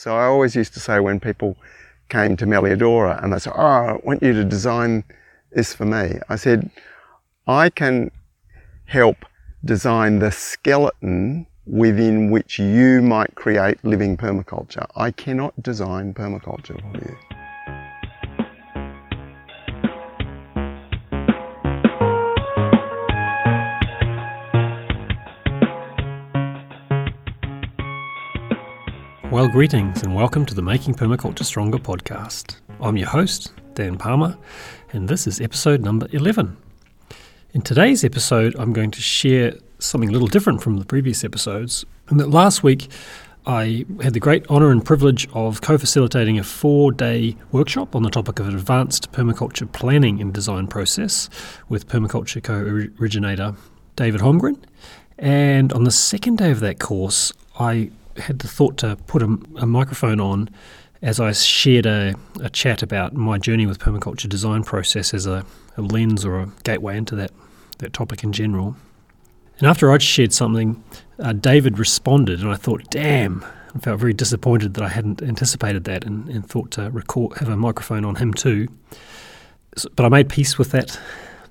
So I always used to say when people came to Melliodora and they said, Oh, I want you to design this for me. I said, I can help design the skeleton within which you might create living permaculture. I cannot design permaculture for you. Well, greetings and welcome to the Making Permaculture Stronger podcast. I'm your host, Dan Palmer, and this is episode number 11. In today's episode, I'm going to share something a little different from the previous episodes. And that last week, I had the great honour and privilege of co facilitating a four day workshop on the topic of advanced permaculture planning and design process with permaculture co originator David Holmgren. And on the second day of that course, I had the thought to put a, a microphone on as I shared a, a, chat about my journey with permaculture design process as a, a, lens or a gateway into that, that topic in general. And after I'd shared something, uh, David responded, and I thought, damn, I felt very disappointed that I hadn't anticipated that and, and thought to record, have a microphone on him too. So, but I made peace with that,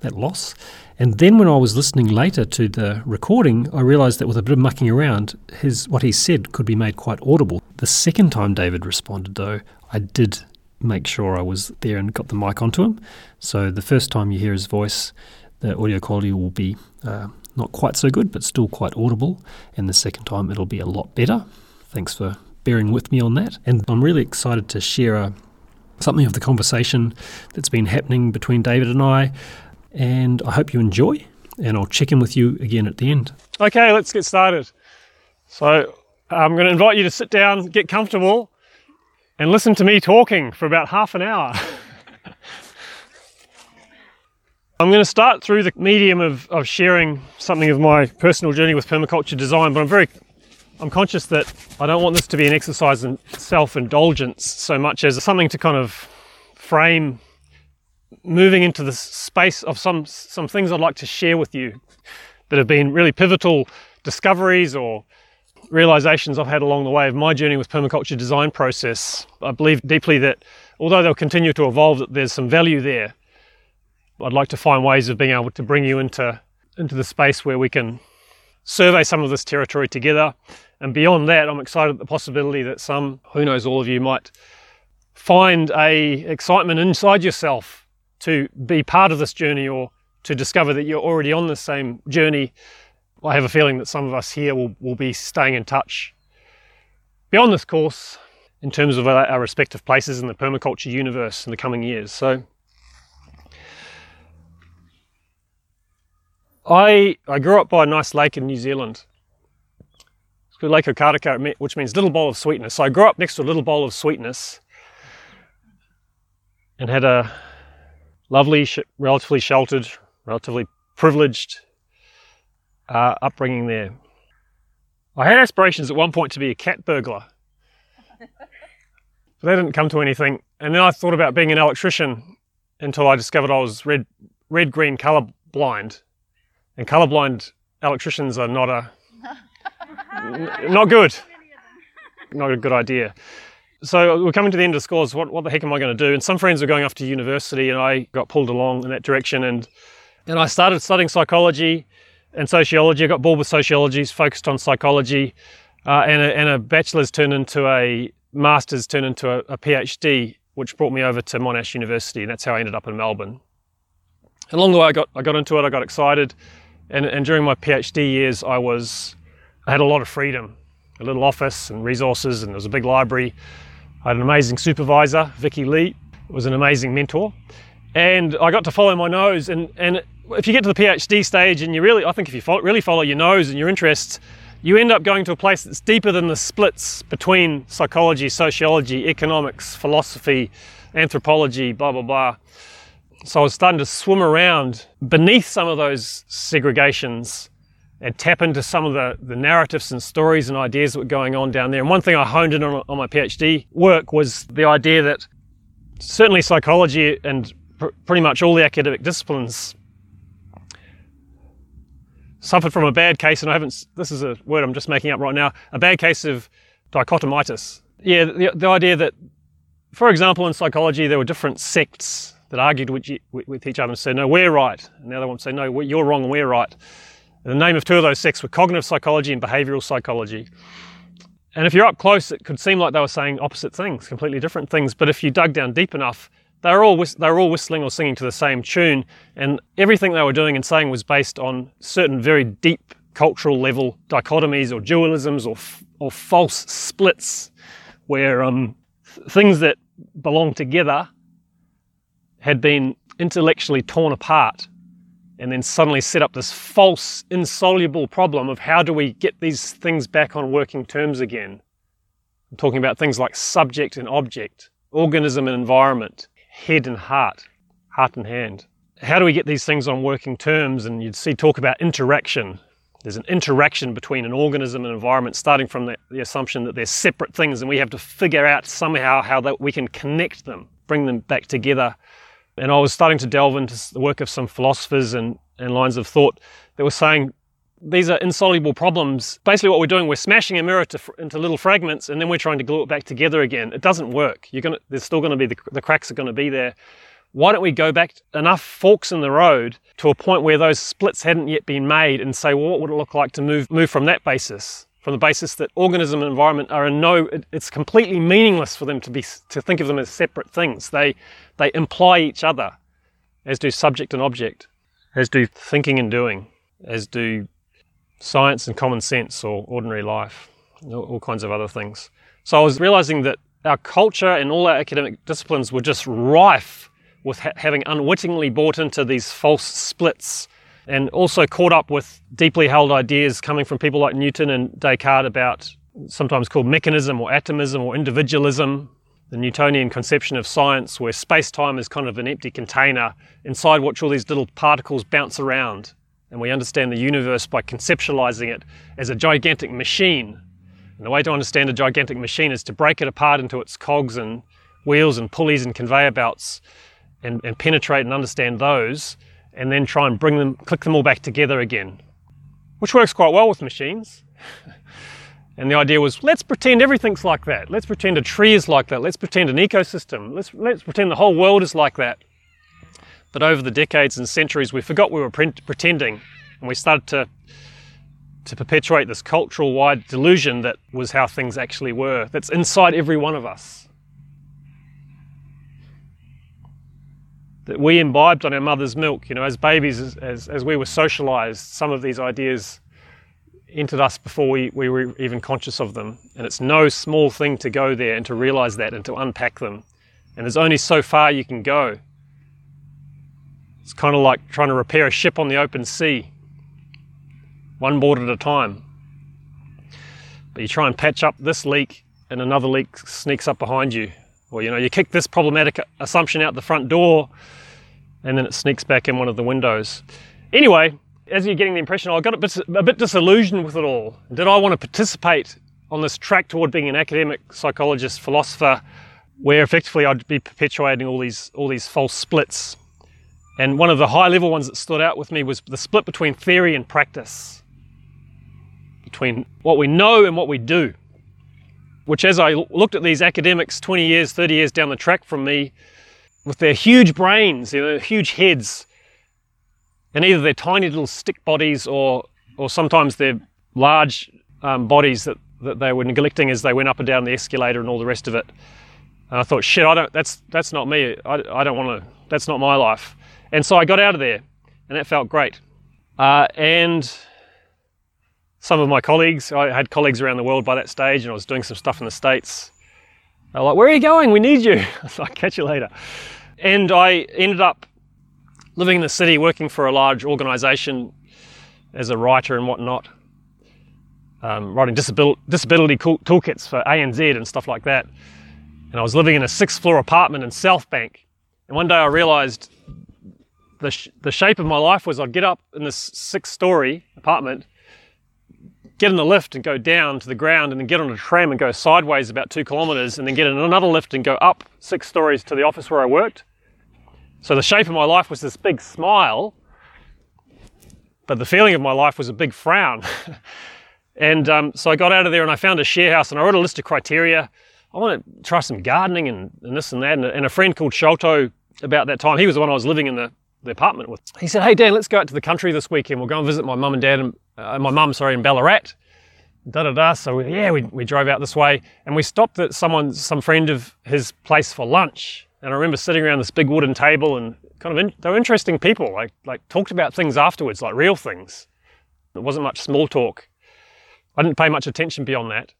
that loss and then when I was listening later to the recording, I realised that with a bit of mucking around, his what he said could be made quite audible. The second time David responded, though, I did make sure I was there and got the mic onto him. So the first time you hear his voice, the audio quality will be uh, not quite so good, but still quite audible. And the second time, it'll be a lot better. Thanks for bearing with me on that. And I'm really excited to share a, something of the conversation that's been happening between David and I and I hope you enjoy. And I'll check in with you again at the end. Okay, let's get started. So, I'm going to invite you to sit down, get comfortable, and listen to me talking for about half an hour. I'm going to start through the medium of, of sharing something of my personal journey with permaculture design, but I'm very I'm conscious that I don't want this to be an exercise in self-indulgence so much as something to kind of frame moving into the space of some some things I'd like to share with you that have been really pivotal discoveries or realizations I've had along the way of my journey with permaculture design process. I believe deeply that although they'll continue to evolve, that there's some value there. I'd like to find ways of being able to bring you into into the space where we can survey some of this territory together. And beyond that, I'm excited at the possibility that some, who knows, all of you might find a excitement inside yourself to be part of this journey or to discover that you're already on the same journey, I have a feeling that some of us here will, will be staying in touch. Beyond this course, in terms of our, our respective places in the permaculture universe in the coming years. So, I, I grew up by a nice lake in New Zealand. It's called Lake Okareka, which means little bowl of sweetness. So I grew up next to a little bowl of sweetness and had a lovely, sh- relatively sheltered, relatively privileged uh, upbringing there. I had aspirations at one point to be a cat burglar, but that didn't come to anything. And then I thought about being an electrician until I discovered I was red, red green color blind, and color blind electricians are not a n- not good, not a good idea so we're coming to the end of the scores. What, what the heck am I going to do? And some friends were going off to university, and I got pulled along in that direction. And and I started studying psychology and sociology. I got bored with sociology, focused on psychology, uh, and, a, and a bachelor's turned into a master's, turned into a, a PhD, which brought me over to Monash University, and that's how I ended up in Melbourne. Along the way, I got I got into it. I got excited, and and during my PhD years, I was I had a lot of freedom, a little office and resources, and there was a big library I had an amazing supervisor, Vicky Lee, was an amazing mentor. And I got to follow my nose. And, and if you get to the PhD stage and you really, I think if you follow, really follow your nose and your interests, you end up going to a place that's deeper than the splits between psychology, sociology, economics, philosophy, anthropology, blah, blah, blah. So I was starting to swim around beneath some of those segregations and tap into some of the, the narratives and stories and ideas that were going on down there. And one thing I honed in on, on my PhD work was the idea that certainly psychology and pr- pretty much all the academic disciplines suffered from a bad case, and I haven't, this is a word I'm just making up right now, a bad case of dichotomitis. yeah, the, the idea that, for example, in psychology, there were different sects that argued with, with each other and said, no, we're right. And the other one said, no, you're wrong and we're right. The name of two of those sects were cognitive psychology and behavioral psychology. And if you're up close, it could seem like they were saying opposite things, completely different things. But if you dug down deep enough, they were all they were all whistling or singing to the same tune, and everything they were doing and saying was based on certain very deep cultural level dichotomies or dualisms or or false splits, where um, things that belong together had been intellectually torn apart and then suddenly set up this false, insoluble problem of how do we get these things back on working terms again. I'm talking about things like subject and object, organism and environment, head and heart, heart and hand. How do we get these things on working terms? And you'd see talk about interaction. There's an interaction between an organism and environment, starting from the, the assumption that they're separate things, and we have to figure out somehow how that we can connect them, bring them back together and I was starting to delve into the work of some philosophers and, and lines of thought that were saying these are insoluble problems. Basically, what we're doing, we're smashing a mirror to, into little fragments, and then we're trying to glue it back together again. It doesn't work. You're gonna, there's still going to be the, the cracks are going to be there. Why don't we go back enough forks in the road to a point where those splits hadn't yet been made, and say, well, what would it look like to move move from that basis? From the basis that organism and environment are in no it's completely meaningless for them to be to think of them as separate things. They they imply each other as do subject and object as do thinking and doing as do science and common sense or ordinary life all kinds of other things. So i was realizing that our culture and all our academic disciplines were just rife with ha- having unwittingly bought into these false splits and also caught up with deeply held ideas coming from people like Newton and Descartes about sometimes called mechanism or atomism or individualism, the Newtonian conception of science where space time is kind of an empty container inside which all these little particles bounce around. And we understand the universe by conceptualizing it as a gigantic machine. And the way to understand a gigantic machine is to break it apart into its cogs and wheels and pulleys and conveyor belts and, and penetrate and understand those and then try and bring them, click them all back together again, which works quite well with machines. and the idea was, let's pretend everything's like that. Let's pretend a tree is like that. Let's pretend an ecosystem. Let's, let's pretend the whole world is like that. But over the decades and centuries, we forgot we were pre- pretending, and we started to to perpetuate this cultural wide delusion that was how things actually were. That's inside every one of us. That we imbibed on our mother's milk. You know, as babies, as, as, as we were socialized, some of these ideas entered us before we, we were even conscious of them. And it's no small thing to go there and to realize that and to unpack them. And there's only so far you can go. It's kind of like trying to repair a ship on the open sea, one board at a time. But you try and patch up this leak, and another leak sneaks up behind you. Or, you know, you kick this problematic assumption out the front door, and then it sneaks back in one of the windows. Anyway, as you're getting the impression, I got a bit, a bit disillusioned with it all. Did I want to participate on this track toward being an academic psychologist, philosopher, where effectively I'd be perpetuating all these all these false splits? And one of the high level ones that stood out with me was the split between theory and practice, between what we know and what we do. Which, as I looked at these academics 20 years, 30 years down the track from me, with their huge brains, know, huge heads, and either their tiny little stick bodies or, or sometimes their large um, bodies that, that they were neglecting as they went up and down the escalator and all the rest of it. And I thought, shit, I don't. That's that's not me. I, I don't want to. That's not my life. And so I got out of there, and that felt great. Uh, and some of my colleagues, I had colleagues around the world by that stage, and I was doing some stuff in the states. They're like, "Where are you going? We need you." I was like, "Catch you later." And I ended up living in the city, working for a large organisation as a writer and whatnot, um, writing disability, disability toolkits for ANZ and stuff like that. And I was living in a sixth floor apartment in South Bank. And one day I realised the, sh- the shape of my life was I'd get up in this six story apartment get in the lift and go down to the ground and then get on a tram and go sideways about two kilometres and then get in another lift and go up six stories to the office where I worked. So the shape of my life was this big smile, but the feeling of my life was a big frown. and um, so I got out of there and I found a share house and I wrote a list of criteria I want to try some gardening and, and this and that. And, and a friend called Sholto about that time, he was the one I was living in the, the apartment with. He said, Hey, Dan, let's go out to the country this weekend. We'll go and visit my mum and dad, and uh, my mum, sorry, in Ballarat. Da da da. So, yeah, we, we drove out this way and we stopped at someone, some friend of his place for lunch. And I remember sitting around this big wooden table and kind of, in, they were interesting people, like, like talked about things afterwards, like real things. It wasn't much small talk. I didn't pay much attention beyond that.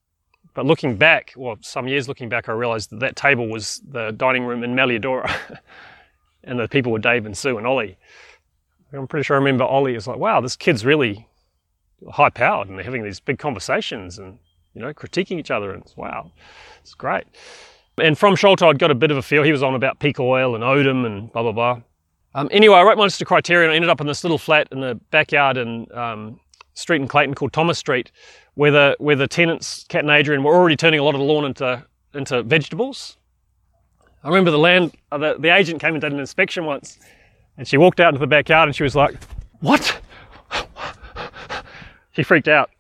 But looking back, well, some years looking back, I realised that that table was the dining room in Melliodora, and the people were Dave and Sue and Ollie. I'm pretty sure I remember Ollie is like, "Wow, this kid's really high powered, and they're having these big conversations and you know critiquing each other, and it's, wow, it's great." And from Sholto, I'd got a bit of a feel. He was on about peak oil and Odum and blah blah blah. Um, anyway, I wrote my list criteria and I ended up in this little flat in the backyard in um, street in Clayton called Thomas Street, where the where the tenants, Cat and Adrian, were already turning a lot of the lawn into into vegetables. I remember the land uh, the, the agent came and did an inspection once, and she walked out into the backyard and she was like, "What?" She freaked out,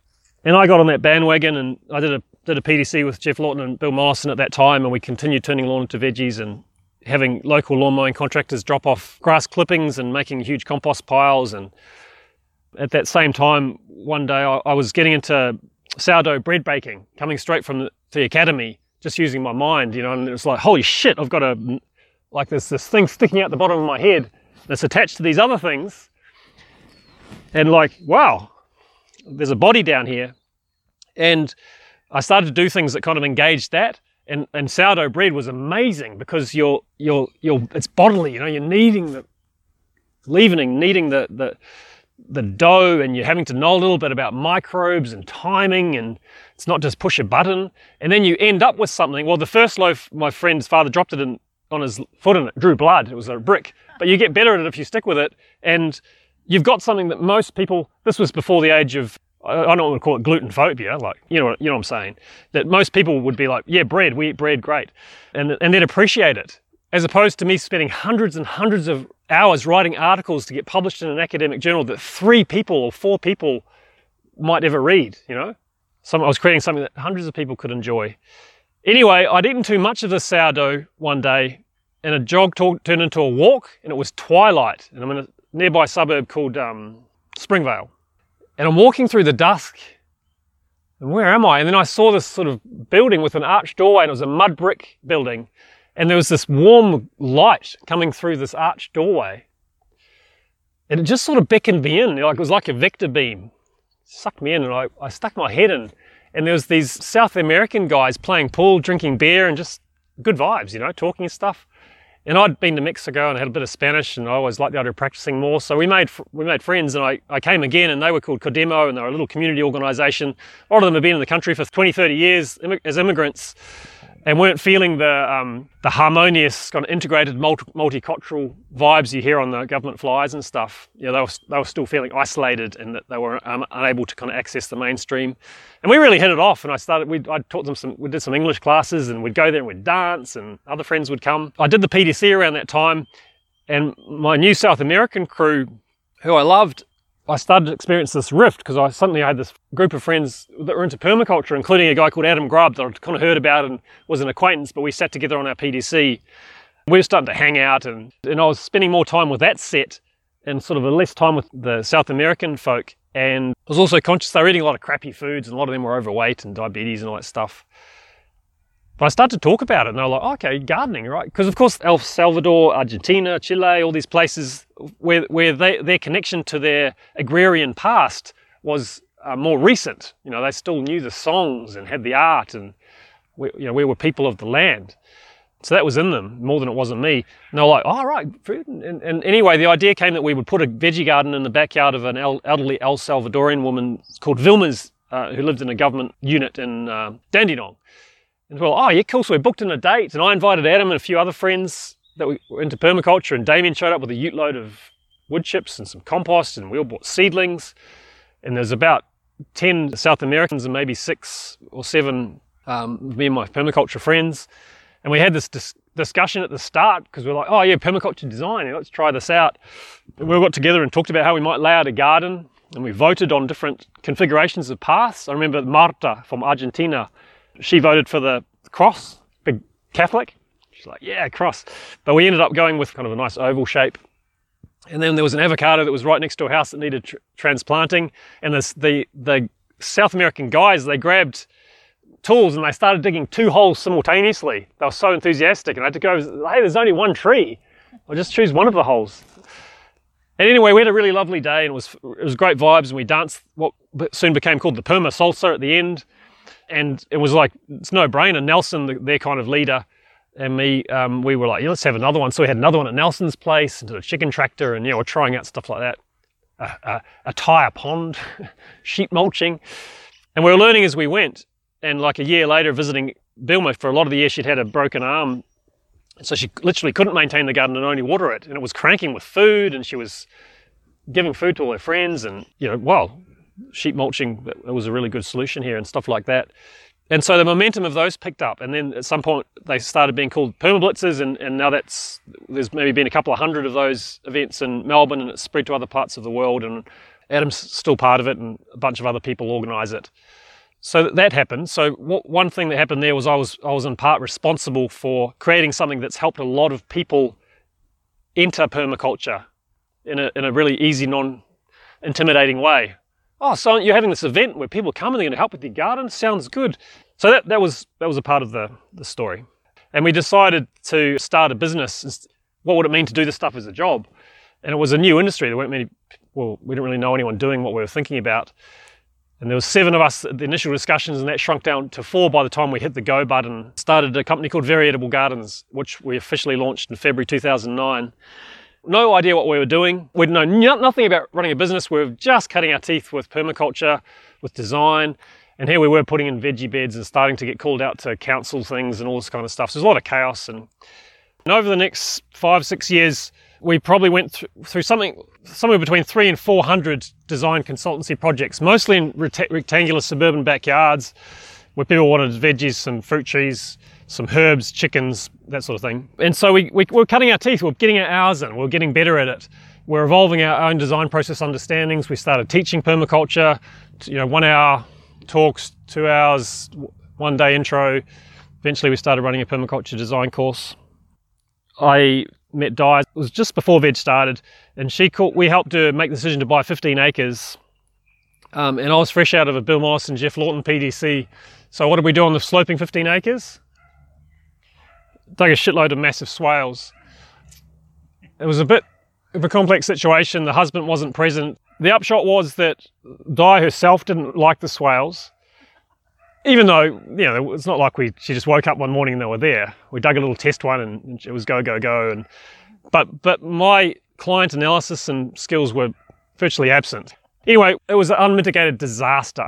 and I got on that bandwagon and I did a did a PDC with Geoff Lawton and Bill Mollison at that time, and we continued turning lawn into veggies and having local lawn mowing contractors drop off grass clippings and making huge compost piles and at that same time, one day I, I was getting into sourdough bread baking, coming straight from the, the academy, just using my mind, you know, and it was like, holy shit, I've got a, like there's this thing sticking out the bottom of my head that's attached to these other things. And like, wow, there's a body down here. And I started to do things that kind of engaged that. And, and sourdough bread was amazing because you're, you're, you're, it's bodily, you know, you're kneading the, leavening, kneading the, the, the dough and you're having to know a little bit about microbes and timing and it's not just push a button. And then you end up with something. Well the first loaf my friend's father dropped it in, on his foot and it drew blood. It was a brick. But you get better at it if you stick with it. And you've got something that most people this was before the age of I don't want to call it gluten phobia, like you know, you know what I'm saying. That most people would be like, yeah, bread, we eat bread, great, and and they'd appreciate it, as opposed to me spending hundreds and hundreds of hours writing articles to get published in an academic journal that three people or four people might ever read, you know? Some, I was creating something that hundreds of people could enjoy. Anyway, I'd eaten too much of the sourdough one day and a jog turned into a walk and it was twilight and I'm in a nearby suburb called um, Springvale. And I'm walking through the dusk and where am I? And then I saw this sort of building with an arched doorway and it was a mud brick building and there was this warm light coming through this arched doorway. And it just sort of beckoned me in, like it was like a vector beam. sucked me in, and I, I stuck my head in. And there was these South American guys playing pool, drinking beer, and just good vibes, you know, talking stuff. And I'd been to Mexico and had a bit of Spanish, and I always liked the idea of practicing more. So we made we made friends, and I, I came again, and they were called Codemo, and they're a little community organisation. A lot of them have been in the country for 20, 30 years as immigrants, and weren't feeling the um, the harmonious kind of integrated multi- multicultural vibes you hear on the government flyers and stuff. You know, they were they were still feeling isolated and that they were um, unable to kind of access the mainstream. And we really hit it off. And I started. We I taught them some. We did some English classes, and we'd go there and we'd dance, and other friends would come. I did the PDC around that time, and my new South American crew, who I loved, I started to experience this rift because I suddenly had this group of friends that were into permaculture, including a guy called Adam Grubb that I'd kind of heard about and was an acquaintance, but we sat together on our PDC. We were starting to hang out, and, and I was spending more time with that set and sort of less time with the South American folk. And I was also conscious they were eating a lot of crappy foods, and a lot of them were overweight and diabetes and all that stuff. But I started to talk about it, and they were like, oh, okay, gardening, right? Because, of course, El Salvador, Argentina, Chile, all these places where, where they, their connection to their agrarian past was uh, more recent. You know, they still knew the songs and had the art, and we, you know, we were people of the land. So that was in them more than it was in me. And they were like, oh, right. And, and, and, anyway, the idea came that we would put a veggie garden in the backyard of an elderly El Salvadorian woman called Vilma's, uh, who lived in a government unit in uh, Dandenong. And well, oh yeah, cool. So we booked in a date, and I invited Adam and a few other friends that we were into permaculture, and Damien showed up with a ute load of wood chips and some compost, and we all bought seedlings. And there's about ten South Americans and maybe six or seven um, me and my permaculture friends, and we had this dis- discussion at the start because we are like, oh yeah, permaculture design, let's try this out. And we all got together and talked about how we might lay out a garden, and we voted on different configurations of paths. I remember Marta from Argentina she voted for the cross big Catholic? She's like, yeah, cross. But we ended up going with kind of a nice oval shape. And then there was an avocado that was right next to a house that needed tr- transplanting. And this, the, the South American guys, they grabbed tools and they started digging two holes simultaneously. They were so enthusiastic. And I had to go, hey, there's only one tree. I'll just choose one of the holes. And anyway, we had a really lovely day and it was, it was great vibes. And we danced what soon became called the Perma Salsa at the end. And it was like, it's no brainer. Nelson, the, their kind of leader, and me, um, we were like, yeah, let's have another one. So we had another one at Nelson's place, into a chicken tractor, and yeah, we're trying out stuff like that. a, a tire pond, sheep mulching. And we were learning as we went. And like a year later, visiting Vilma, for a lot of the year, she'd had a broken arm. So she literally couldn't maintain the garden and only water it. And it was cranking with food, and she was giving food to all her friends. And, you know, well, sheep mulching was a really good solution here and stuff like that. And so the momentum of those picked up, and then at some point they started being called permablitzes, and, and now that's there's maybe been a couple of hundred of those events in Melbourne, and it's spread to other parts of the world. And Adam's still part of it, and a bunch of other people organise it. So that happened. So one thing that happened there was I was I was in part responsible for creating something that's helped a lot of people enter permaculture in a in a really easy, non intimidating way oh, so you're having this event where people come and they're going to help with your garden? Sounds good. So that, that was that was a part of the, the story. And we decided to start a business. What would it mean to do this stuff as a job? And it was a new industry. There weren't many, well, we didn't really know anyone doing what we were thinking about. And there was seven of us at the initial discussions, and that shrunk down to four by the time we hit the go button. Started a company called Very Edible Gardens, which we officially launched in February 2009 no idea what we were doing. We'd know nothing about running a business. We were just cutting our teeth with permaculture, with design. And here we were putting in veggie beds and starting to get called out to council things and all this kind of stuff. So there's a lot of chaos. And, and over the next five, six years, we probably went th- through something somewhere between three and 400 design consultancy projects, mostly in rectangular suburban backyards where people wanted veggies and fruit trees some herbs, chickens, that sort of thing. And so we, we, we're cutting our teeth, we're getting our hours in, we're getting better at it. We're evolving our own design process understandings. We started teaching permaculture, you know, one hour talks, two hours, one day intro. Eventually we started running a permaculture design course. I met Di, it was just before Veg started, and she called, we helped her make the decision to buy 15 acres. Um, and I was fresh out of a Bill Moss and Geoff Lawton PDC. So what did we do on the sloping 15 acres? Dug a shitload of massive swales. It was a bit of a complex situation. The husband wasn't present. The upshot was that Di herself didn't like the swales, even though you know it's not like we she just woke up one morning and they were there. We dug a little test one and it was go go go. And but but my client analysis and skills were virtually absent. Anyway, it was an unmitigated disaster.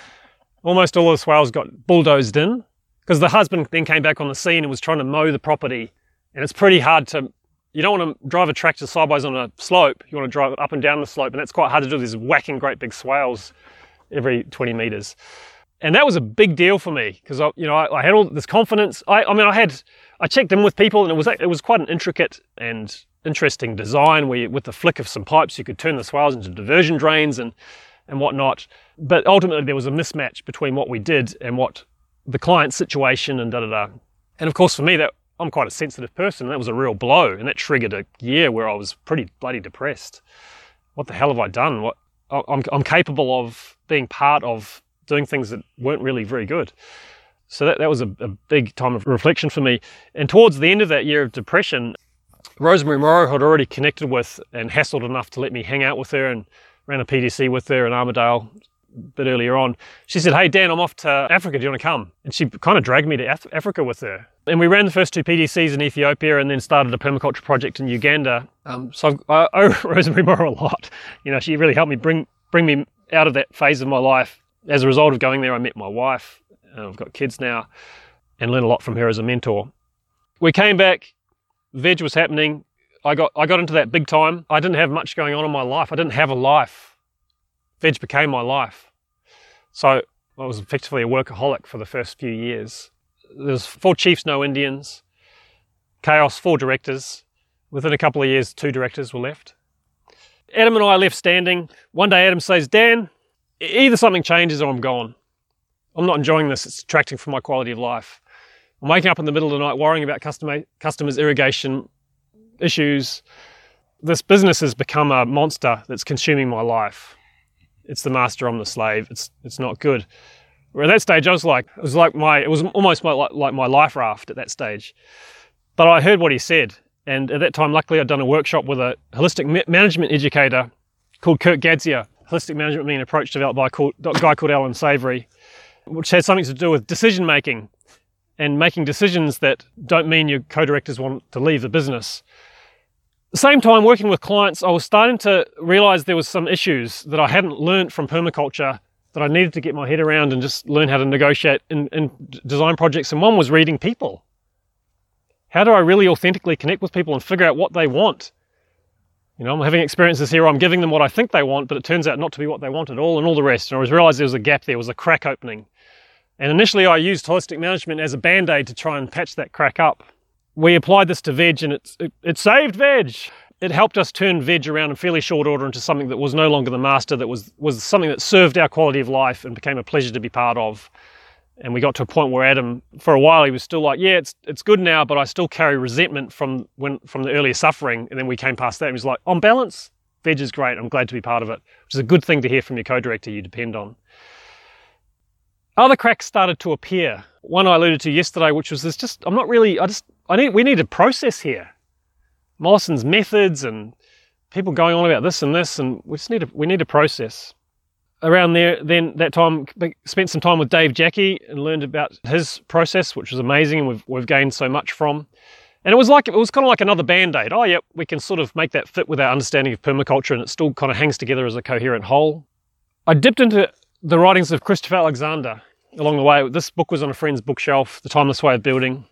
Almost all the swales got bulldozed in because the husband then came back on the scene and was trying to mow the property. And it's pretty hard to, you don't want to drive a tractor sideways on a slope. You want to drive it up and down the slope. And that's quite hard to do. These whacking great big swales every 20 meters. And that was a big deal for me because I, you know, I, I, had all this confidence. I, I mean, I had, I checked in with people and it was, it was quite an intricate and interesting design where you, with the flick of some pipes, you could turn the swales into diversion drains and, and whatnot. But ultimately there was a mismatch between what we did and what the client situation and da da da. And of course, for me, that I'm quite a sensitive person. And that was a real blow, and that triggered a year where I was pretty bloody depressed. What the hell have I done? What I'm, I'm capable of being part of doing things that weren't really very good. So that, that was a, a big time of reflection for me. And towards the end of that year of depression, Rosemary Morrow had already connected with and hassled enough to let me hang out with her and ran a PDC with her in Armidale bit earlier on, she said, Hey, Dan, I'm off to Africa. Do you want to come? And she kind of dragged me to Af- Africa with her. And we ran the first two PDCs in Ethiopia and then started a permaculture project in Uganda. Um, so I owe Rosemary Morrow a lot. You know, she really helped me bring, bring me out of that phase of my life. As a result of going there, I met my wife. I've got kids now and learned a lot from her as a mentor. We came back, veg was happening. I got, I got into that big time. I didn't have much going on in my life. I didn't have a life veg became my life. So I was effectively a workaholic for the first few years. There's four chiefs, no Indians. Chaos, four directors. Within a couple of years, two directors were left. Adam and I left standing. One day, Adam says, Dan, either something changes or I'm gone. I'm not enjoying this. It's detracting from my quality of life. I'm waking up in the middle of the night worrying about customer, customers' irrigation issues. This business has become a monster that's consuming my life. It's the master, I'm the slave. It's it's not good. At that stage, I was like, it was like my, it was almost my, like, my life raft at that stage. But I heard what he said, and at that time, luckily, I'd done a workshop with a holistic ma- management educator called Kirk Gadzia. Holistic management being an approach developed by a guy called Allan Savory, which has something to do with decision making and making decisions that don't mean your co-directors want to leave the business. At the same time, working with clients, I was starting to realize there was some issues that I hadn't learned from permaculture that I needed to get my head around and just learn how to negotiate in, in design projects. And one was reading people. How do I really authentically connect with people and figure out what they want? You know, I'm having experiences here. I'm giving them what I think they want, but it turns out not to be what they want at all, and all the rest. And I was realized there was a gap there, was a crack opening. And initially, I used holistic management as a band aid to try and patch that crack up. We applied this to veg, and it, it saved veg it helped us turn veg around in fairly short order into something that was no longer the master, that was, was something that served our quality of life and became a pleasure to be part of. And we got to a point where Adam, for a while, he was still like, "Yeah, it's it's good now, but I still carry resentment from when from the earlier suffering." And then we came past that. and He was like, "On balance, veg is great. I'm glad to be part of it," which is a good thing to hear from your co-director you depend on. Other cracks started to appear. One I alluded to yesterday, which was this: just I'm not really. I just I need we need a process here. Mollison's methods and people going on about this and this, and we just need a, we need a process. Around there, then that time spent some time with Dave Jacke and learned about his process, which was amazing, and we've we've gained so much from. And it was like it was kind of like another band-aid. Oh, yep, we can sort of make that fit with our understanding of permaculture, and it still kind of hangs together as a coherent whole. I dipped into the writings of Christopher Alexander along the way. This book was on a friend's bookshelf, The Timeless Way of Building,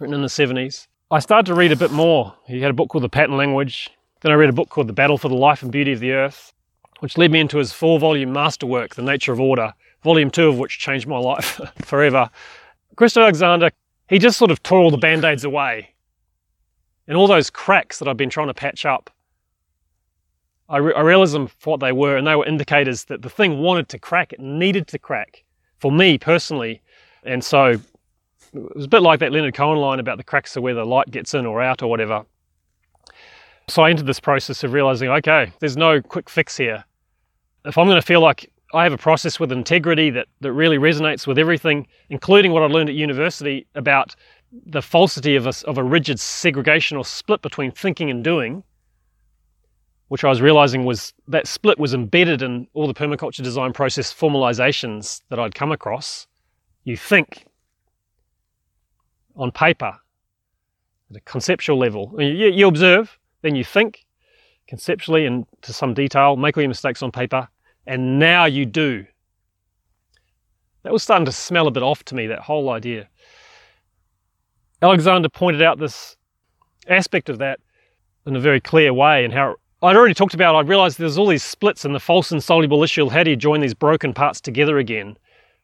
written in the 70s. I started to read a bit more. He had a book called The Pattern Language. Then I read a book called The Battle for the Life and Beauty of the Earth, which led me into his four volume masterwork, The Nature of Order, volume two of which changed my life forever. Christopher Alexander, he just sort of tore all the band aids away. And all those cracks that I've been trying to patch up, I, re- I realized them for what they were, and they were indicators that the thing wanted to crack, it needed to crack for me personally. And so it was a bit like that Leonard Cohen line about the cracks are where the light gets in or out or whatever. So I entered this process of realizing, okay, there's no quick fix here. If I'm going to feel like I have a process with integrity that, that really resonates with everything, including what I learned at university about the falsity of a, of a rigid segregation or split between thinking and doing, which I was realizing was that split was embedded in all the permaculture design process formalizations that I'd come across. You think, on paper at a conceptual level. You, you observe, then you think conceptually and to some detail, make all your mistakes on paper, and now you do. That was starting to smell a bit off to me, that whole idea. Alexander pointed out this aspect of that in a very clear way and how I'd already talked about, I realized there's all these splits in the false and soluble issue. How do you join these broken parts together again?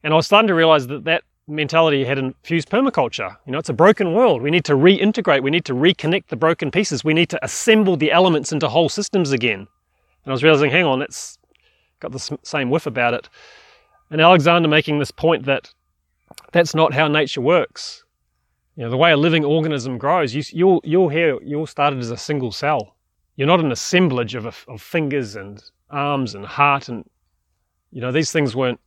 And I was starting to realize that that mentality had infused permaculture. You know, it's a broken world. We need to reintegrate. We need to reconnect the broken pieces. We need to assemble the elements into whole systems again. And I was realizing, hang on, it's got the same whiff about it. And Alexander making this point that that's not how nature works. You know, the way a living organism grows, you, you're, you're here, you're started as a single cell. You're not an assemblage of, of fingers and arms and heart and, you know, these things weren't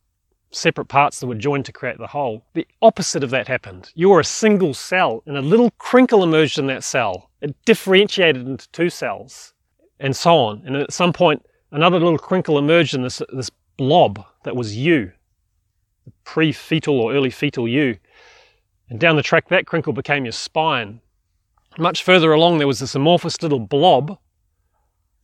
separate parts that were joined to create the whole. The opposite of that happened. You were a single cell, and a little crinkle emerged in that cell. It differentiated into two cells, and so on. And at some point, another little crinkle emerged in this, this blob that was you, the pre fetal or early fetal you. And down the track, that crinkle became your spine. Much further along, there was this amorphous little blob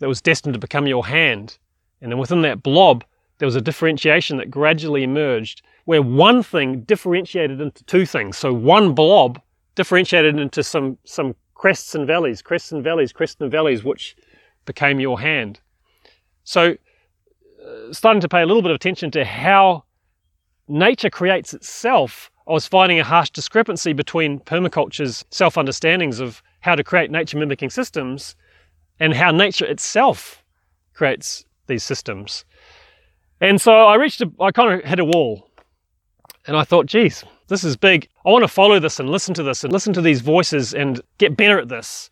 that was destined to become your hand. And then within that blob, there was a differentiation that gradually emerged where one thing differentiated into two things. So one blob differentiated into some, some crests and valleys, crests and valleys, crests and valleys, which became your hand. So, uh, starting to pay a little bit of attention to how nature creates itself, I was finding a harsh discrepancy between permaculture's self understandings of how to create nature mimicking systems and how nature itself creates these systems. And so I reached, a, I kind of hit a wall. And I thought, geez, this is big. I want to follow this and listen to this and listen to these voices and get better at this.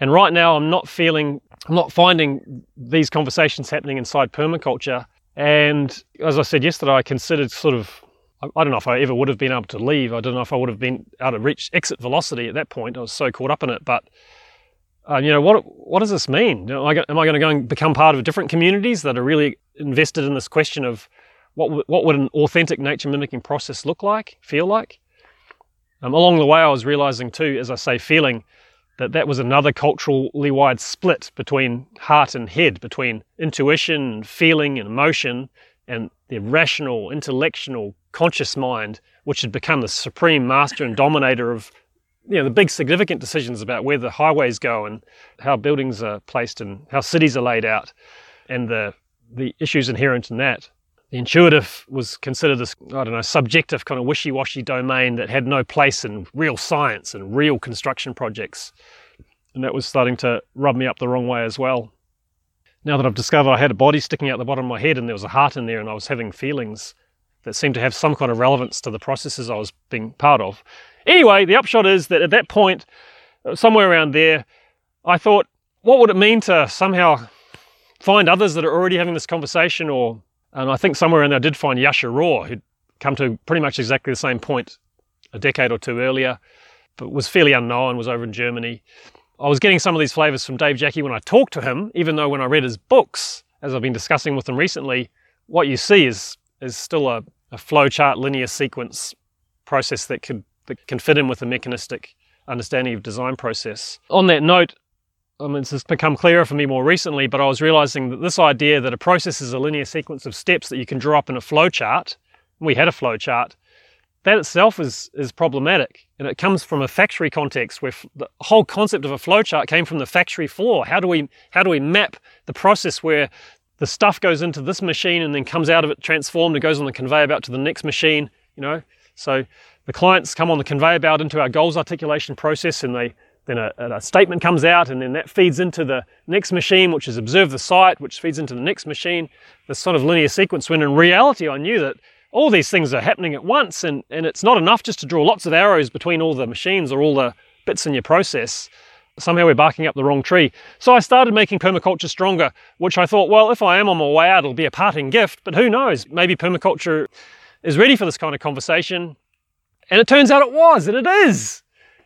And right now, I'm not feeling, I'm not finding these conversations happening inside permaculture. And as I said yesterday, I considered sort of, I don't know if I ever would have been able to leave. I don't know if I would have been able to reach exit velocity at that point. I was so caught up in it. But uh, you know, what what does this mean? Am I going to go and become part of different communities that are really invested in this question of what what would an authentic nature mimicking process look like, feel like? Um, along the way, I was realizing too, as I say, feeling that that was another culturally wide split between heart and head, between intuition, and feeling, and emotion, and the rational, intellectual, conscious mind, which had become the supreme master and dominator of you know, the big significant decisions about where the highways go and how buildings are placed and how cities are laid out and the, the issues inherent in that. The intuitive was considered this, I don't know, subjective kind of wishy washy domain that had no place in real science and real construction projects. And that was starting to rub me up the wrong way as well. Now that I've discovered I had a body sticking out the bottom of my head and there was a heart in there and I was having feelings that seemed to have some kind of relevance to the processes I was being part of, Anyway, the upshot is that at that point, somewhere around there, I thought, what would it mean to somehow find others that are already having this conversation? Or, and I think somewhere in there I did find Jascha Rohr, who'd come to pretty much exactly the same point a decade or two earlier, but was fairly unknown, was over in Germany. I was getting some of these flavors from Dave Jacke when I talked to him, even though when I read his books, as I've been discussing with him recently, what you see is, is still a, a flowchart linear sequence process that could that can fit in with a mechanistic understanding of design process. On that note, I mean, this has become clearer for me more recently, but I was realizing that this idea that a process is a linear sequence of steps that you can draw up in a flowchart, we had a flowchart, that itself is, is problematic. And it comes from a factory context where the whole concept of a flowchart came from the factory floor. How do we, how do we map the process where the stuff goes into this machine and then comes out of it transformed and goes on the conveyor belt to the next machine, you know? So the clients come on the conveyor belt into our goals articulation process and they then a, a, statement comes out and then that feeds into the next machine which is observe the site which feeds into the next machine. This sort of linear sequence when in reality i knew that all these things are happening at once and, and it's not enough just to draw lots of arrows between all the machines or all the bits in your process. Somehow we're barking up the wrong tree. So i started making permaculture stronger which i thought well if i am on my way out it'll be a parting gift but who knows? Maybe permaculture is ready for this kind of conversation. And it turns out it was, and it is.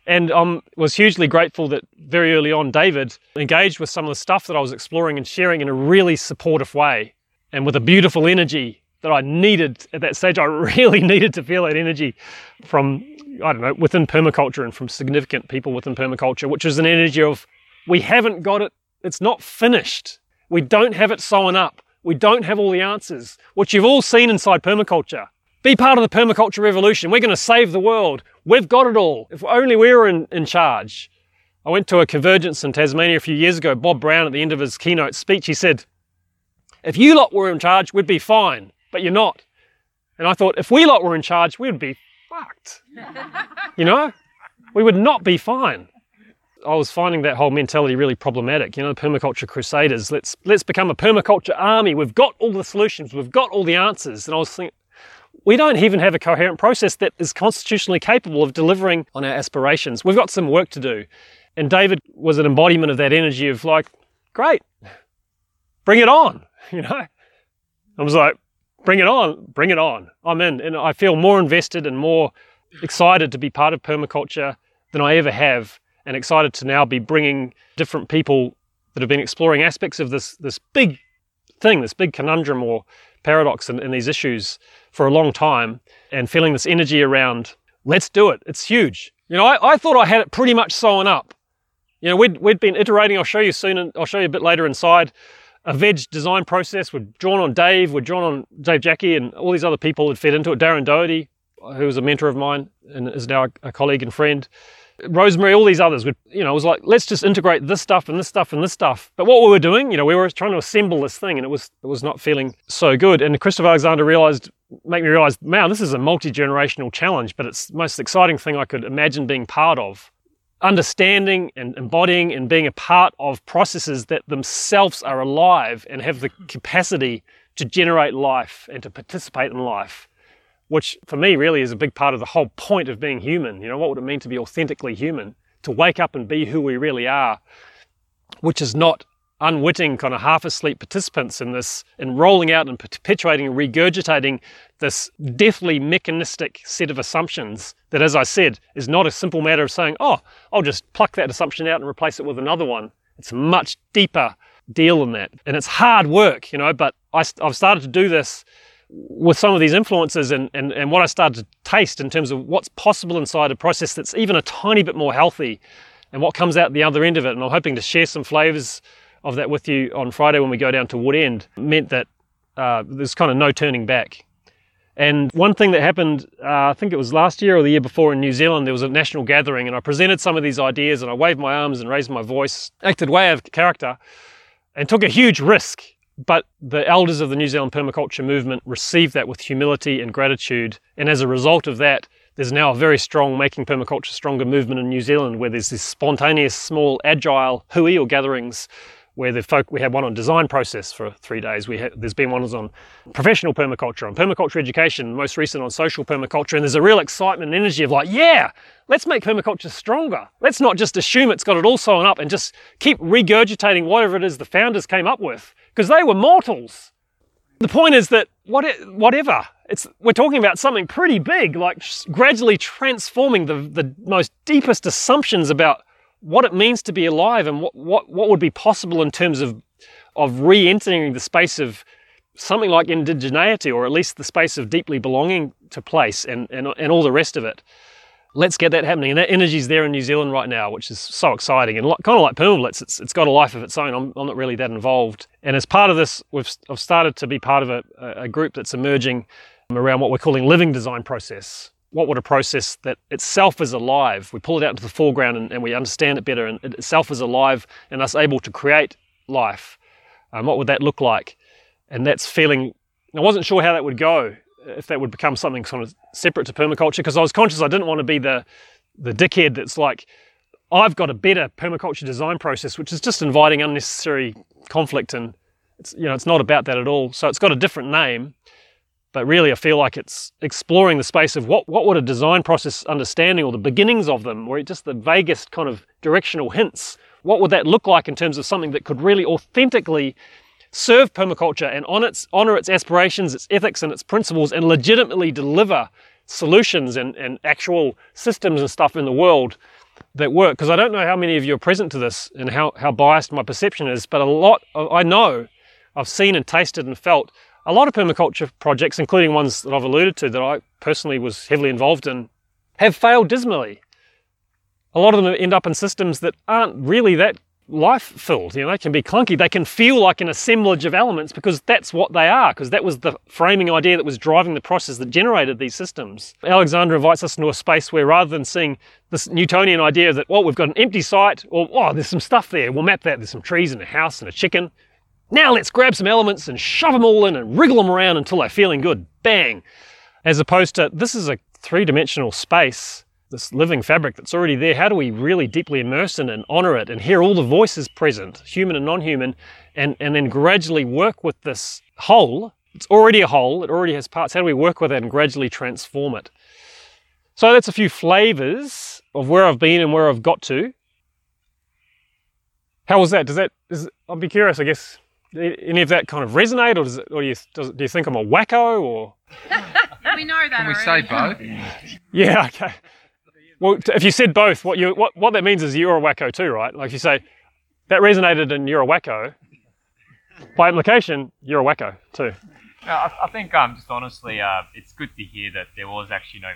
And I um, was hugely grateful that very early on, David engaged with some of the stuff that I was exploring and sharing in a really supportive way and with a beautiful energy that I needed at that stage. I really needed to feel that energy from, I don't know, within permaculture and from significant people within permaculture, which is an energy of, we haven't got it, it's not finished. We don't have it sewn up. We don't have all the answers, which you've all seen inside permaculture. Be part of the permaculture revolution. We're going to save the world. We've got it all. If only we were in, in charge. I went to a convergence in Tasmania a few years ago. Bob Brown, at the end of his keynote speech, he said, If you lot were in charge, we'd be fine, but you're not. And I thought, if we lot were in charge, we'd be fucked. you know? We would not be fine. I was finding that whole mentality really problematic. You know, the permaculture crusaders, let's let's become a permaculture army. We've got all the solutions, we've got all the answers. And I was thinking, we don't even have a coherent process that is constitutionally capable of delivering on our aspirations. We've got some work to do. And David was an embodiment of that energy of like, great, bring it on, you know? I was like, bring it on, bring it on. I'm in. And I feel more invested and more excited to be part of permaculture than I ever have, and excited to now be bringing different people that have been exploring aspects of this, this big thing, this big conundrum or paradox in these issues for a long time and feeling this energy around, let's do it. It's huge. You know, I, I thought I had it pretty much sewn up. You know, we'd, we'd been iterating, I'll show you soon, and I'll show you a bit later inside, a veg design process. We'd drawn on Dave, we'd drawn on Dave Jacke, and all these other people had fed into it. Darren Doherty, who was a mentor of mine and is now a colleague and friend. Rosemary, all these others would, you know, it was like, let's just integrate this stuff and this stuff and this stuff. But what we were doing, you know, we were trying to assemble this thing and it was, it was not feeling so good. And Christopher Alexander realized, make me realize, man, this is a multi-generational challenge, but it's the most exciting thing I could imagine being part of. Understanding and embodying and being a part of processes that themselves are alive and have the capacity to generate life and to participate in life which for me really is a big part of the whole point of being human. You know, what would it mean to be authentically human? To wake up and be who we really are, which is not unwitting, kind of half asleep participants in this, in rolling out and perpetuating and regurgitating this deathly mechanistic set of assumptions that, as I said, is not a simple matter of saying, oh, I'll just pluck that assumption out and replace it with another one. It's a much deeper deal than that. And it's hard work, you know, but I, I've started to do this with some of these influences and, and, and what I started to taste in terms of what's possible inside a process that's even a tiny bit more healthy and what comes out the other end of it. And I'm hoping to share some flavors of that with you on Friday when we go down to Woodend meant that uh, there's kind of no turning back. And one thing that happened, uh, I think it was last year or the year before in New Zealand, there was a national gathering, and I presented some of these ideas, and I waved my arms and raised my voice, acted way out of character, and took a huge risk. But the elders of the New Zealand permaculture movement received that with humility and gratitude, and as a result of that, there's now a very strong Making Permaculture Stronger movement in New Zealand where there's this spontaneous, small, agile hui or gatherings where the folk we had one on design process for three days. We had, there's been ones on professional permaculture, on permaculture education, most recent on social permaculture, and there's a real excitement and energy of like, yeah, let's make permaculture stronger. Let's not just assume it's got it all sewn up and just keep regurgitating whatever it is the founders came up with because they were mortals. The point is that what it, whatever it's we're talking about something pretty big, like gradually transforming the the most deepest assumptions about what it means to be alive and what, what, what would be possible in terms of, of re entering the space of something like indigeneity, or at least the space of deeply belonging to place and, and, and all the rest of it. Let's get that happening. And that energy's there in New Zealand right now, which is so exciting. And kind of like Permablitz, it's, it's got a life of its own. I'm, I'm not really that involved. And as part of this, we've, I've started to be part of a, a group that's emerging around what we're calling living design process what would a process that itself is alive, we pull it out into the foreground and, and we understand it better, and it itself is alive and us able to create life, um, what would that look like? And that's feeling, I wasn't sure how that would go, if that would become something sort of separate to permaculture, because I was conscious I didn't want to be the, the dickhead that's like, I've got a better permaculture design process, which is just inviting unnecessary conflict and it's, you know, it's not about that at all. So it's got a different name but really I feel like it's exploring the space of what, what would a design process understanding or the beginnings of them, or just the vaguest kind of directional hints, what would that look like in terms of something that could really authentically serve permaculture and on its, honor its aspirations, its ethics and its principles and legitimately deliver solutions and, and actual systems and stuff in the world that work. Because I don't know how many of you are present to this and how, how biased my perception is, but a lot, of, I know, I've seen and tasted and felt a lot of permaculture projects, including ones that I've alluded to that I personally was heavily involved in, have failed dismally. A lot of them end up in systems that aren't really that life filled. You know, they can be clunky. They can feel like an assemblage of elements because that's what they are, because that was the framing idea that was driving the process that generated these systems. Alexander invites us into a space where rather than seeing this Newtonian idea that, well, we've got an empty site, or, oh, there's some stuff there, we'll map that, there's some trees and a house and a chicken, now let's grab some elements and shove them all in and wriggle them around until they're feeling good. Bang! As opposed to this is a three dimensional space, this living fabric that's already there. How do we really deeply immerse in it and honor it and hear all the voices present, human and non human, and, and then gradually work with this whole? It's already a whole, it already has parts. How do we work with it and gradually transform it? So that's a few flavors of where I've been and where I've got to. How was that? Does that? Is, I'll be curious, I guess any of that kind of resonate, or does it, or do you, does, do you think I'm a wacko, or? we know that. Can we already. say both? Yeah. Okay. Well, if you said both, what you what what that means is you're a wacko too, right? Like if you say that resonated and you're a wacko, by implication, you're a wacko too. No, I, I think um, just honestly, uh, it's good to hear that there was actually no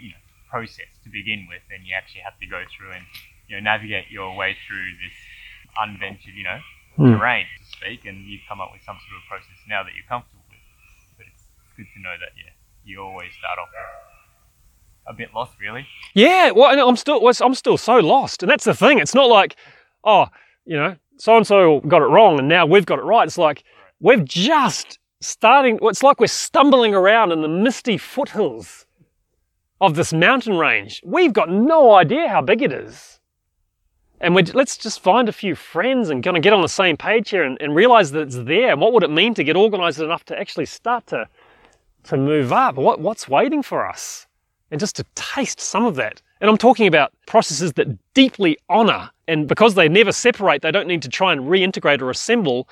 you know, process to begin with, and you actually had to go through and you know navigate your way through this unventured, you know, Mm. terrain, to speak, and you've come up with some sort of process now that you're comfortable with. But it's good to know that yeah, you always start off a bit lost, really. Yeah. Well, and I'm still I'm still so lost, and that's the thing. It's not like, oh, you know, so and so got it wrong, and now we've got it right. It's like we've just starting. It's like we're stumbling around in the misty foothills of this mountain range. We've got no idea how big it is. And let's just find a few friends and kind of get on the same page here and, and realize that it's there. And what would it mean to get organized enough to actually start to to move up? What, what's waiting for us? And just to taste some of that. And I'm talking about processes that deeply honor, and because they never separate, they don't need to try and reintegrate or assemble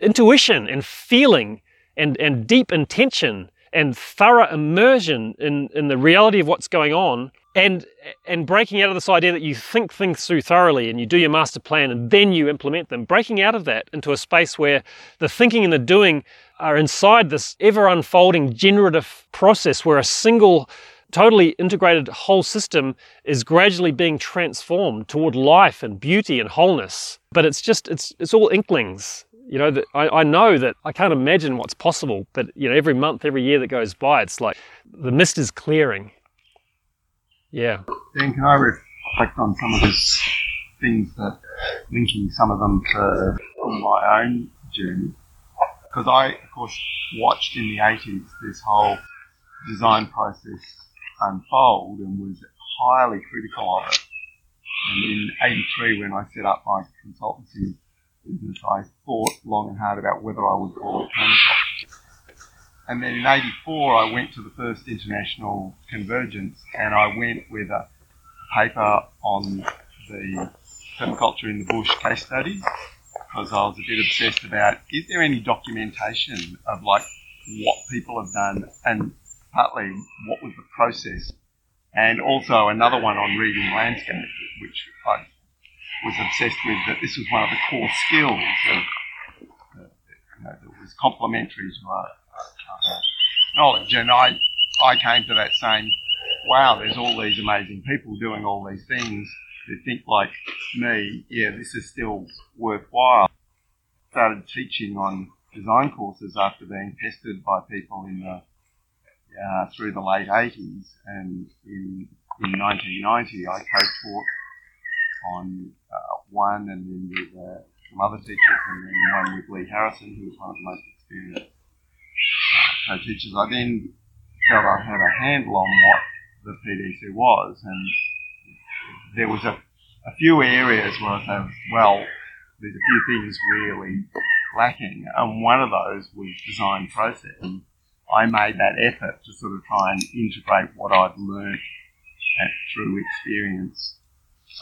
intuition and feeling and, and deep intention and thorough immersion in, in the reality of what's going on and and breaking out of this idea that you think things through thoroughly and you do your master plan and then you implement them breaking out of that into a space where the thinking and the doing are inside this ever unfolding generative process where a single totally integrated whole system is gradually being transformed toward life and beauty and wholeness. But it's just it's it's all inklings. You know that I, I know that i can't imagine what's possible but you know every month every year that goes by it's like the mist is clearing. Yeah. Dan, can I reflect on some of these things that linking some of them to my own journey? Because I, of course, watched in the 80s this whole design process unfold and was highly critical of it. And in 83, when I set up my consultancy business, I thought long and hard about whether I would call it permaculture. And then in 84, I went to the first international convergence and I went with a paper on the permaculture in the bush case studies because I was a bit obsessed about is there any documentation of like what people have done and partly what was the process and also another one on reading landscape which I was obsessed with that this was one of the core skills of, uh, you know, that was complementary to our, our knowledge and I, I came to that same wow, there's all these amazing people doing all these things who think like me, yeah, this is still worthwhile. Started teaching on design courses after being pestered by people in the uh, through the late 80s, and in in 1990 I co-taught on uh, one, and then with uh, some other teachers, and then one with Lea Harrison, who was one of the most experienced uh, co-teachers. I then felt I had a handle on what the PDC was, and there was a, a few areas where I said, well, there's a few things really lacking, and one of those was design process. I made that effort to sort of try and integrate what I'd learned through experience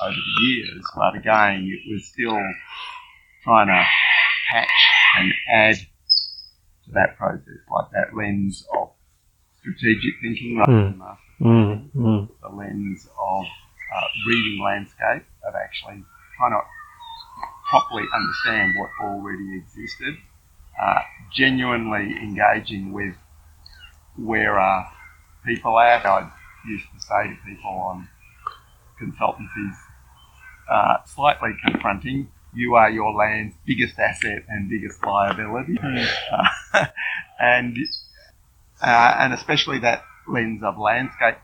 over the years, but again, it was still trying to patch and add to that process, like that lens of strategic thinking rather Mm. than master mm, mm. the lens of uh, reading landscape, of actually trying to properly understand what already existed, uh, genuinely engaging with where are people at. I used to say to people on consultancies, uh, slightly confronting, you are your land's biggest asset and biggest liability. Uh, and uh, and especially that lens of landscape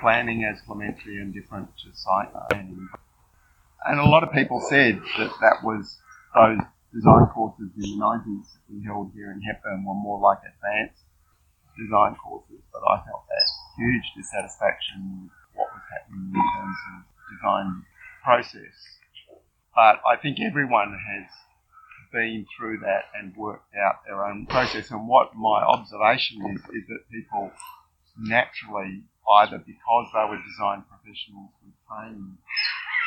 planning as complementary and different to site planning. And a lot of people said that that was those design courses in the 90s that we held here in Hepburn were more like advanced design courses, but I felt that huge dissatisfaction with what was happening in terms of design process. But I think everyone has been through that and worked out their own process. And what my observation is, is that people naturally, either because they were design professionals with training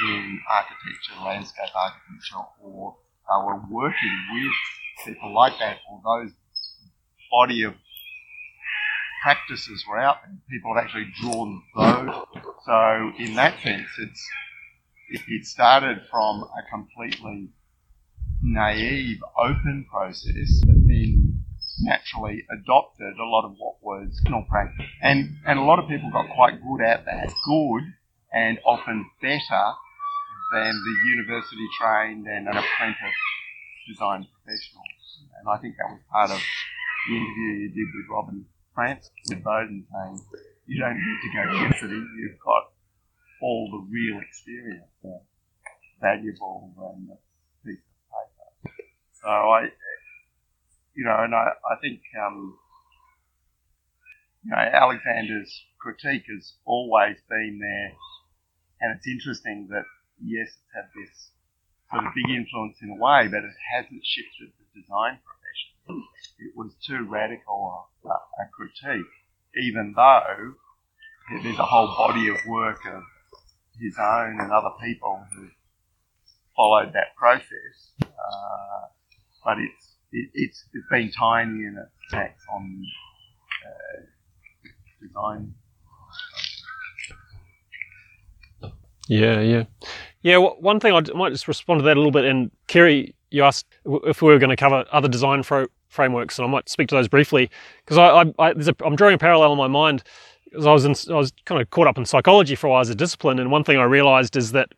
in architecture, landscape architecture, or they were working with people like that, or those body of practices were out there, people have actually drawn those. So in that sense, it's it, started from a completely naive, open process that then naturally adopted a lot of what was criminal practice. And, and a lot of people got quite good at that. Good and often better than the university trained and an apprentice design professional. And I think that was part of the interview you did with Robin France with Bowden saying, you don't need to go to university, you've got all the real experience, the valuable and piece of paper. So I, you know, and I, I think, um, you know, Alexander's critique has always been there, and it's interesting that yes, it's had this sort of big influence in a way, but it hasn't shifted the design profession. It was too radical a, a critique, even though there's a whole body of work of his own and other people who followed that process. Uh, but it's it, it's it's been tiny in its attacks on uh, design. Yeah, yeah, yeah. well, One thing I might just respond to that a little bit. And Kerry, you asked if we were going to cover other design fro- frameworks, and I might speak to those briefly because I, am drawing a parallel in my mind because I was in, I was kind of caught up in psychology for a while as a discipline, and one thing I realised is that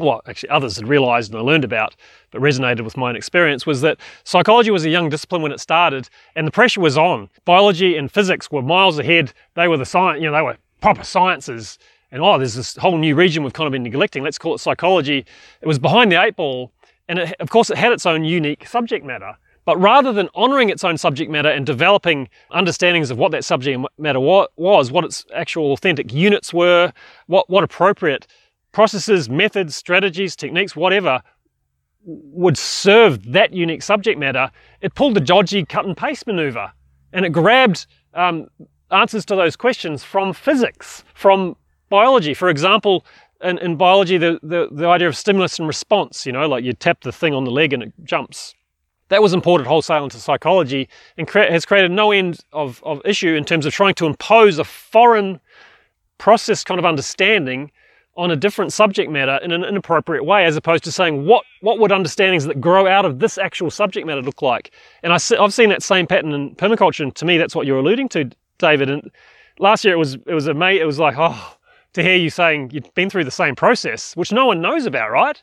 well, actually others had realized and I learned about, but resonated with my own experience, was that psychology was a young discipline when it started, and the pressure was on. Biology and physics were miles ahead. They were the science, you know, they were proper sciences. And oh, there's this whole new region we've kind of been neglecting. Let's call it psychology. It was behind the eight ball, and it, of course, it had its own unique subject matter. But rather than honouring its own subject matter and developing understandings of what that subject matter was, what its actual authentic units were, what, what appropriate processes, methods, strategies, techniques, whatever would serve that unique subject matter, it pulled a dodgy cut and paste maneuver and it grabbed um, answers to those questions from physics, from biology. For example, in, in biology, the, the, the idea of stimulus and response, you know, like you tap the thing on the leg and it jumps. That was imported wholesale into psychology and cre- has created no end of, of issue in terms of trying to impose a foreign process kind of understanding on a different subject matter in an inappropriate way, as opposed to saying what what would understandings that grow out of this actual subject matter look like. And I, have seen that same pattern in permaculture, and to me, that's what you're alluding to, David. And last year, it was it was a mate. It was like, oh, to hear you saying you'd been through the same process, which no one knows about, right?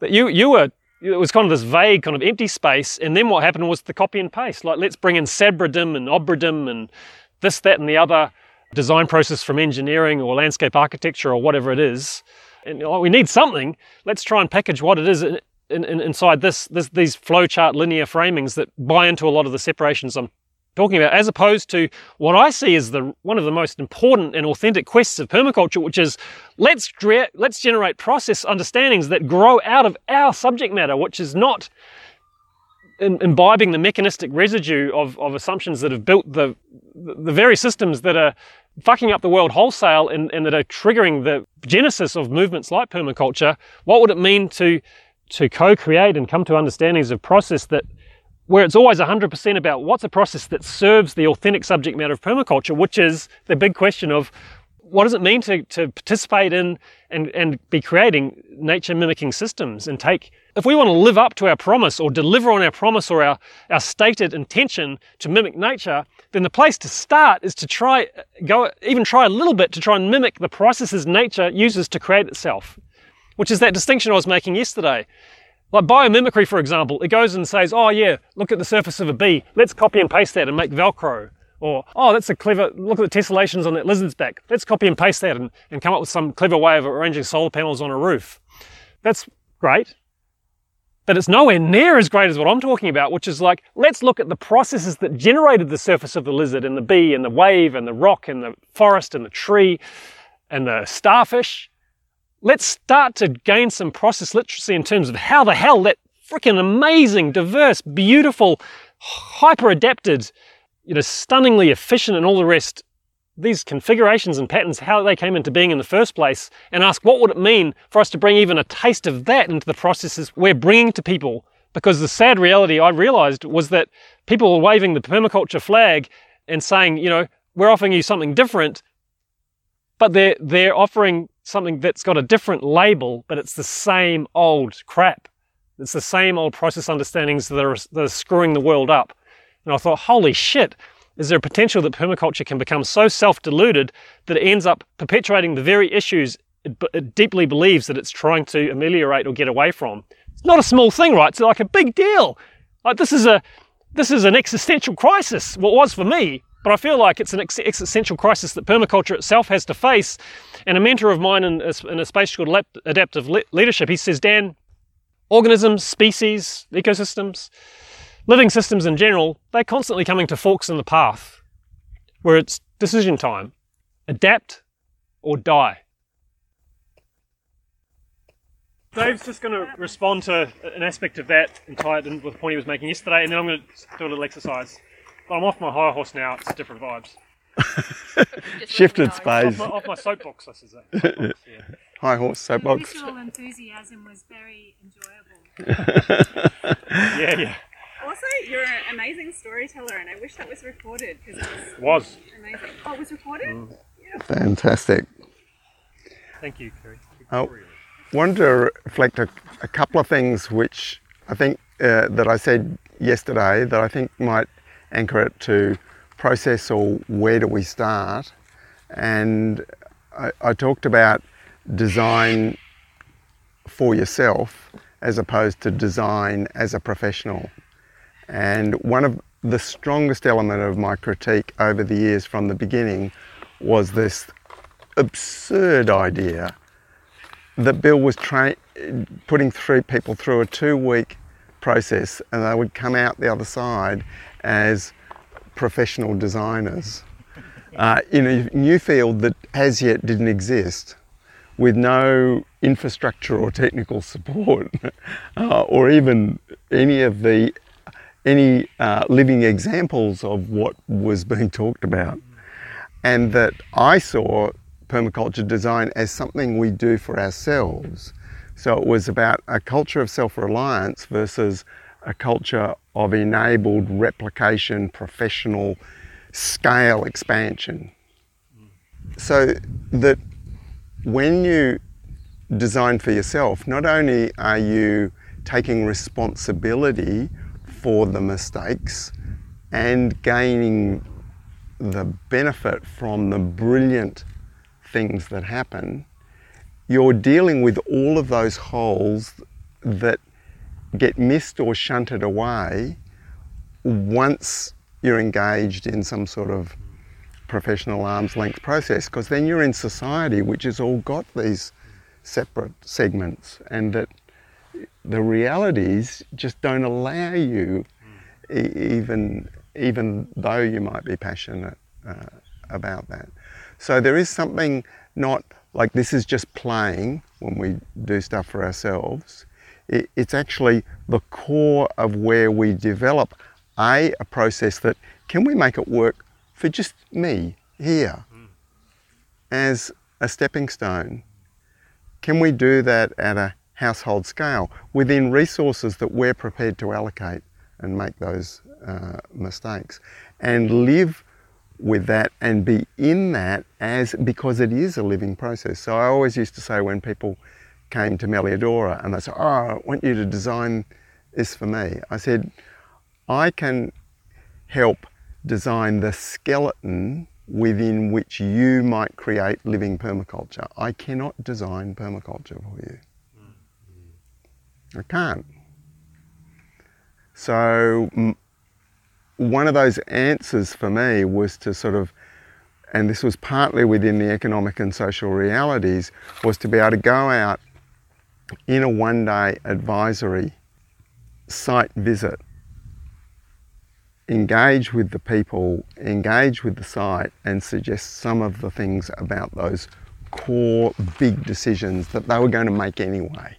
That you you were it was kind of this vague kind of empty space, and then what happened was the copy and paste. Like let's bring in Sabradim and OBREDIM and this, that, and the other design process from engineering or landscape architecture or whatever it is. And oh, we need something. Let's try and package what it is in, in, inside this, this, these flowchart linear framings that buy into a lot of the separations I'm talking about, as opposed to what I see as the one of the most important and authentic quests of permaculture, which is let's let's generate process understandings that grow out of our subject matter, which is not imbibing the mechanistic residue of, of assumptions that have built the, the very systems that are fucking up the world wholesale and, and that are triggering the genesis of movements like permaculture, what would it mean to, to co-create and come to understandings of process that where it's always 100% about what's a process that serves the authentic subject matter of permaculture, which is the big question of what does it mean to, to participate in and, and be creating nature mimicking systems and take if we want to live up to our promise or deliver on our promise or our, our stated intention to mimic nature, then the place to start is to try go even try a little bit to try and mimic the processes nature uses to create itself. Which is that distinction I was making yesterday. Like biomimicry, for example, it goes and says, oh yeah, look at the surface of a bee. Let's copy and paste that and make Velcro. Or, oh, that's a clever, look at the tessellations on that lizard's back. Let's copy and paste that and, and come up with some clever way of arranging solar panels on a roof. That's great. But it's nowhere near as great as what I'm talking about, which is like, let's look at the processes that generated the surface of the lizard and the bee and the wave and the rock and the forest and the tree and the starfish. Let's start to gain some process literacy in terms of how the hell that freaking amazing, diverse, beautiful, hyper adapted you know, stunningly efficient and all the rest, these configurations and patterns, how they came into being in the first place, and ask what would it mean for us to bring even a taste of that into the processes we're bringing to people. Because the sad reality I realized was that people were waving the permaculture flag and saying, you know, we're offering you something different, but they're, they're offering something that's got a different label, but it's the same old crap. It's the same old process understandings that are, that are screwing the world up. And I thought, holy shit, is there a potential that permaculture can become so self deluded that it ends up perpetuating the very issues it, it, deeply believes that it's trying to ameliorate or get away from? It's not a small thing, right? It's like a big deal. Like this is a this is an existential crisis. What was for me, but I feel like it's an existential crisis that permaculture itself has to face. And a mentor of mine in a, in a space called adaptive le- leadership, he says, Dan, organisms, species, ecosystems, living systems in general, they're constantly coming to forks in the path where it's decision time adapt or die. Dave's just going to respond to an aspect of that and tie it in with the point he was making yesterday, and then I'm going to do a little exercise. But I'm off my high horse now. It's different vibes. Shifted Off space. my, off my soapbox, I should say. Soapbox, yeah. High horse Your soapbox. visual enthusiasm was very enjoyable. yeah, yeah. Also, you're an amazing storyteller, and I wish that was recorded because it was Was. amazing. Oh, it was recorded? Yeah. Fantastic. Thank you, Kerry. Oh, wanted to reflect a, a couple of things which I think uh, that I said yesterday that I think might anchor it to process or where do we start. And I, I talked about design for yourself as opposed to design as a professional. And one of the strongest element of my critique over the years from the beginning was this absurd idea that Bill was tra- putting through people through a two-week process, and they would come out the other side as professional designers uh, in a new field that as yet didn't exist, with no infrastructure or technical support, uh, or even any of the any uh, living examples of what was being talked about, and that I saw permaculture design as something we do for ourselves. So it was about a culture of self reliance versus a culture of enabled replication, professional scale expansion. So that when you design for yourself, not only are you taking responsibility for the mistakes and gaining the benefit from the brilliant things that happen, you're dealing with all of those holes that get missed or shunted away once you're engaged in some sort of professional arm's length process because then you're in society which has all got these separate segments and that the realities just don't allow you e- even even though you might be passionate uh, about that. So there is something not like this is just playing when we do stuff for ourselves it's actually the core of where we develop a a process that can we make it work for just me here as a stepping stone can we do that at a household scale within resources that we're prepared to allocate and make those uh, mistakes and live with that and be in that as because it is a living process. So I always used to say when people came to Melliodora and they said, Oh, I want you to design this for me. I said, I can help design the skeleton within which you might create living permaculture. I cannot design permaculture for you. I can't. So, one of those answers for me was to sort of, and this was partly within the economic and social realities, was to be able to go out in a one day advisory site visit, engage with the people, engage with the site, and suggest some of the things about those core big decisions that they were going to make anyway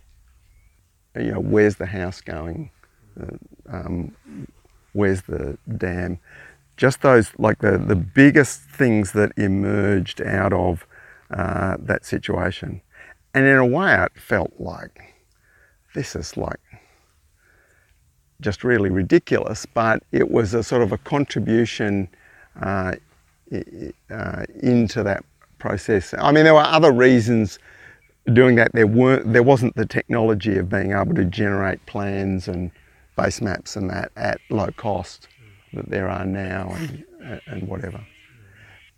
you know, where's the house going? Uh, um, where's the dam? Just those, like the, the biggest things that emerged out of uh, that situation. And in a way, it felt like this is like just really ridiculous, but it was a sort of a contribution uh, uh, into that process. I mean, there were other reasons doing that, there weren't, there wasn't the technology of being able to generate plans and base maps and that at low cost that there are now and, and whatever.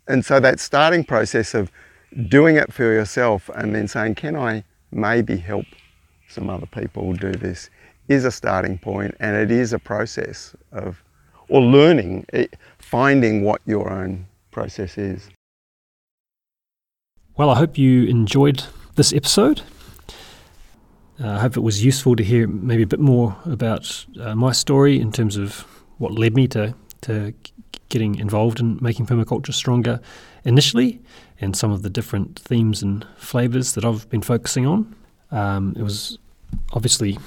And so that starting process of doing it for yourself and then saying, can I maybe help some other people do this is a starting point and it is a process of, or learning, it, finding what your own process is. Well, I hope you enjoyed this episode. Uh, I hope it was useful to hear maybe a bit more about uh, my story in terms of what led me to, to getting involved in making permaculture stronger initially and some of the different themes and flavours that I've been focusing on. Um, it was obviously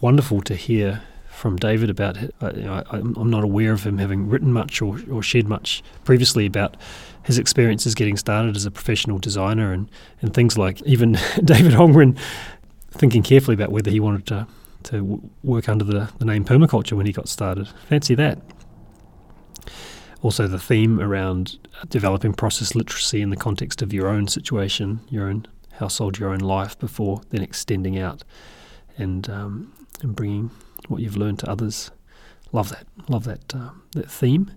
wonderful to hear from David about. Uh, you I, I'm not aware of him having written much or, or shared much previously about his experiences getting started as a professional designer and, and things like even David Holmgren thinking carefully about whether he wanted to to work under the, the name permaculture when he got started. Fancy that. Also, the theme around developing process literacy in the context of your own situation, your own household, your own life, before then extending out and um, and bringing what you've learned to others. Love that. Love that uh, that theme.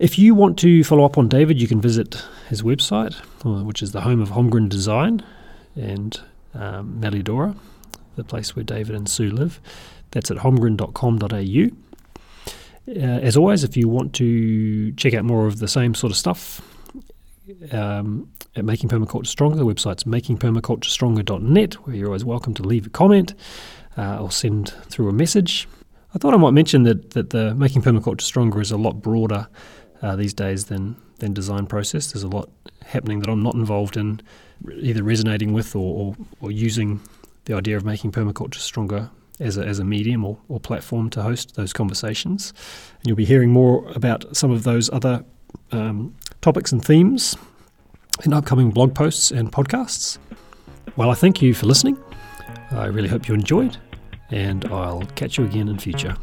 If you want to follow up on David, you can visit his website, uh, which is the home of Holmgren Design and um, Melliodora, the place where David and Sue live. That's at holmgren.com.au. Uh, as always, if you want to check out more of the same sort of stuff um, at Making Permaculture Stronger, the website's makingpermaculturestronger.net, where you're always welcome to leave a comment uh, or send through a message. I thought I might mention that, that the Making Permaculture Stronger is a lot broader uh, these days than, than design process. There's a lot happening that I'm not involved in, either resonating with or, or, or using the idea of making permaculture stronger as a, as a medium or, or platform to host those conversations. And you'll be hearing more about some of those other um, topics and themes in upcoming blog posts and podcasts. Well, I thank you for listening. I really hope you enjoyed, and I'll catch you again in future.